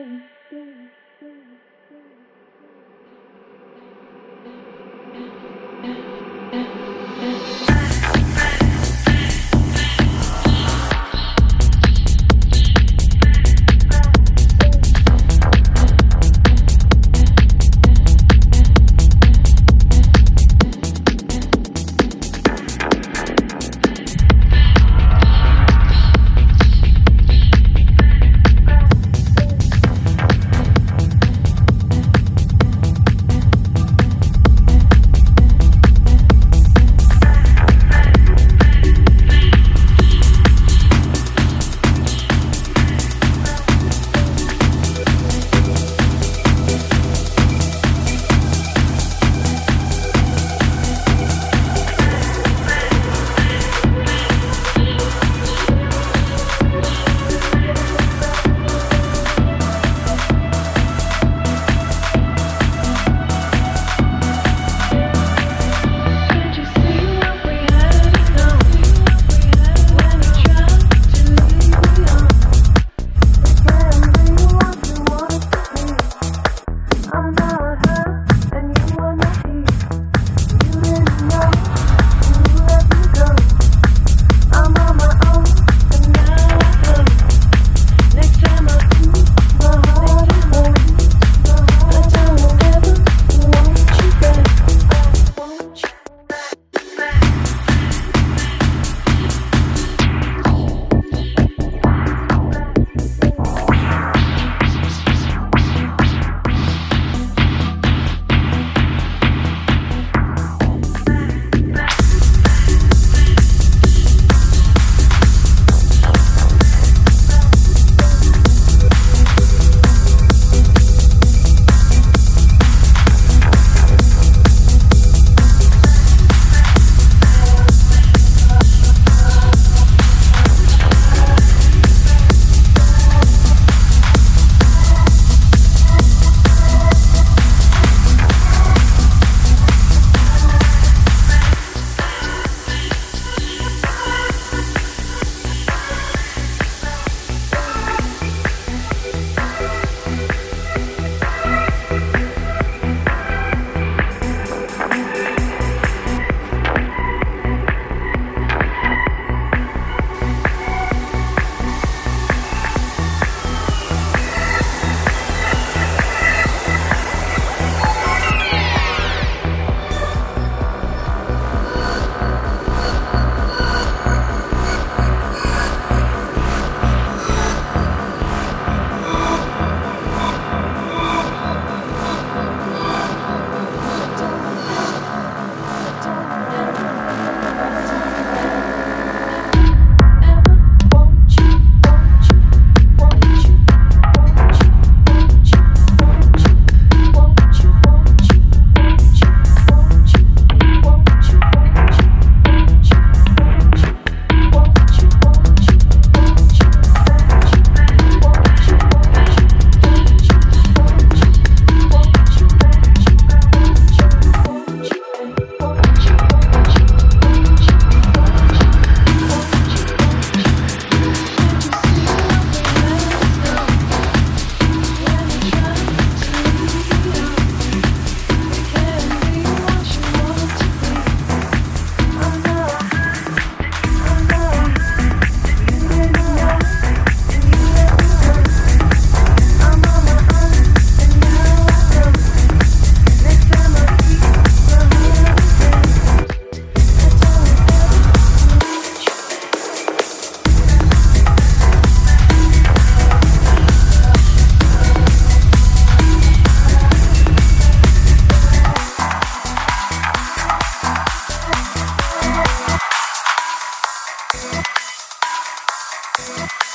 Thank you. Thank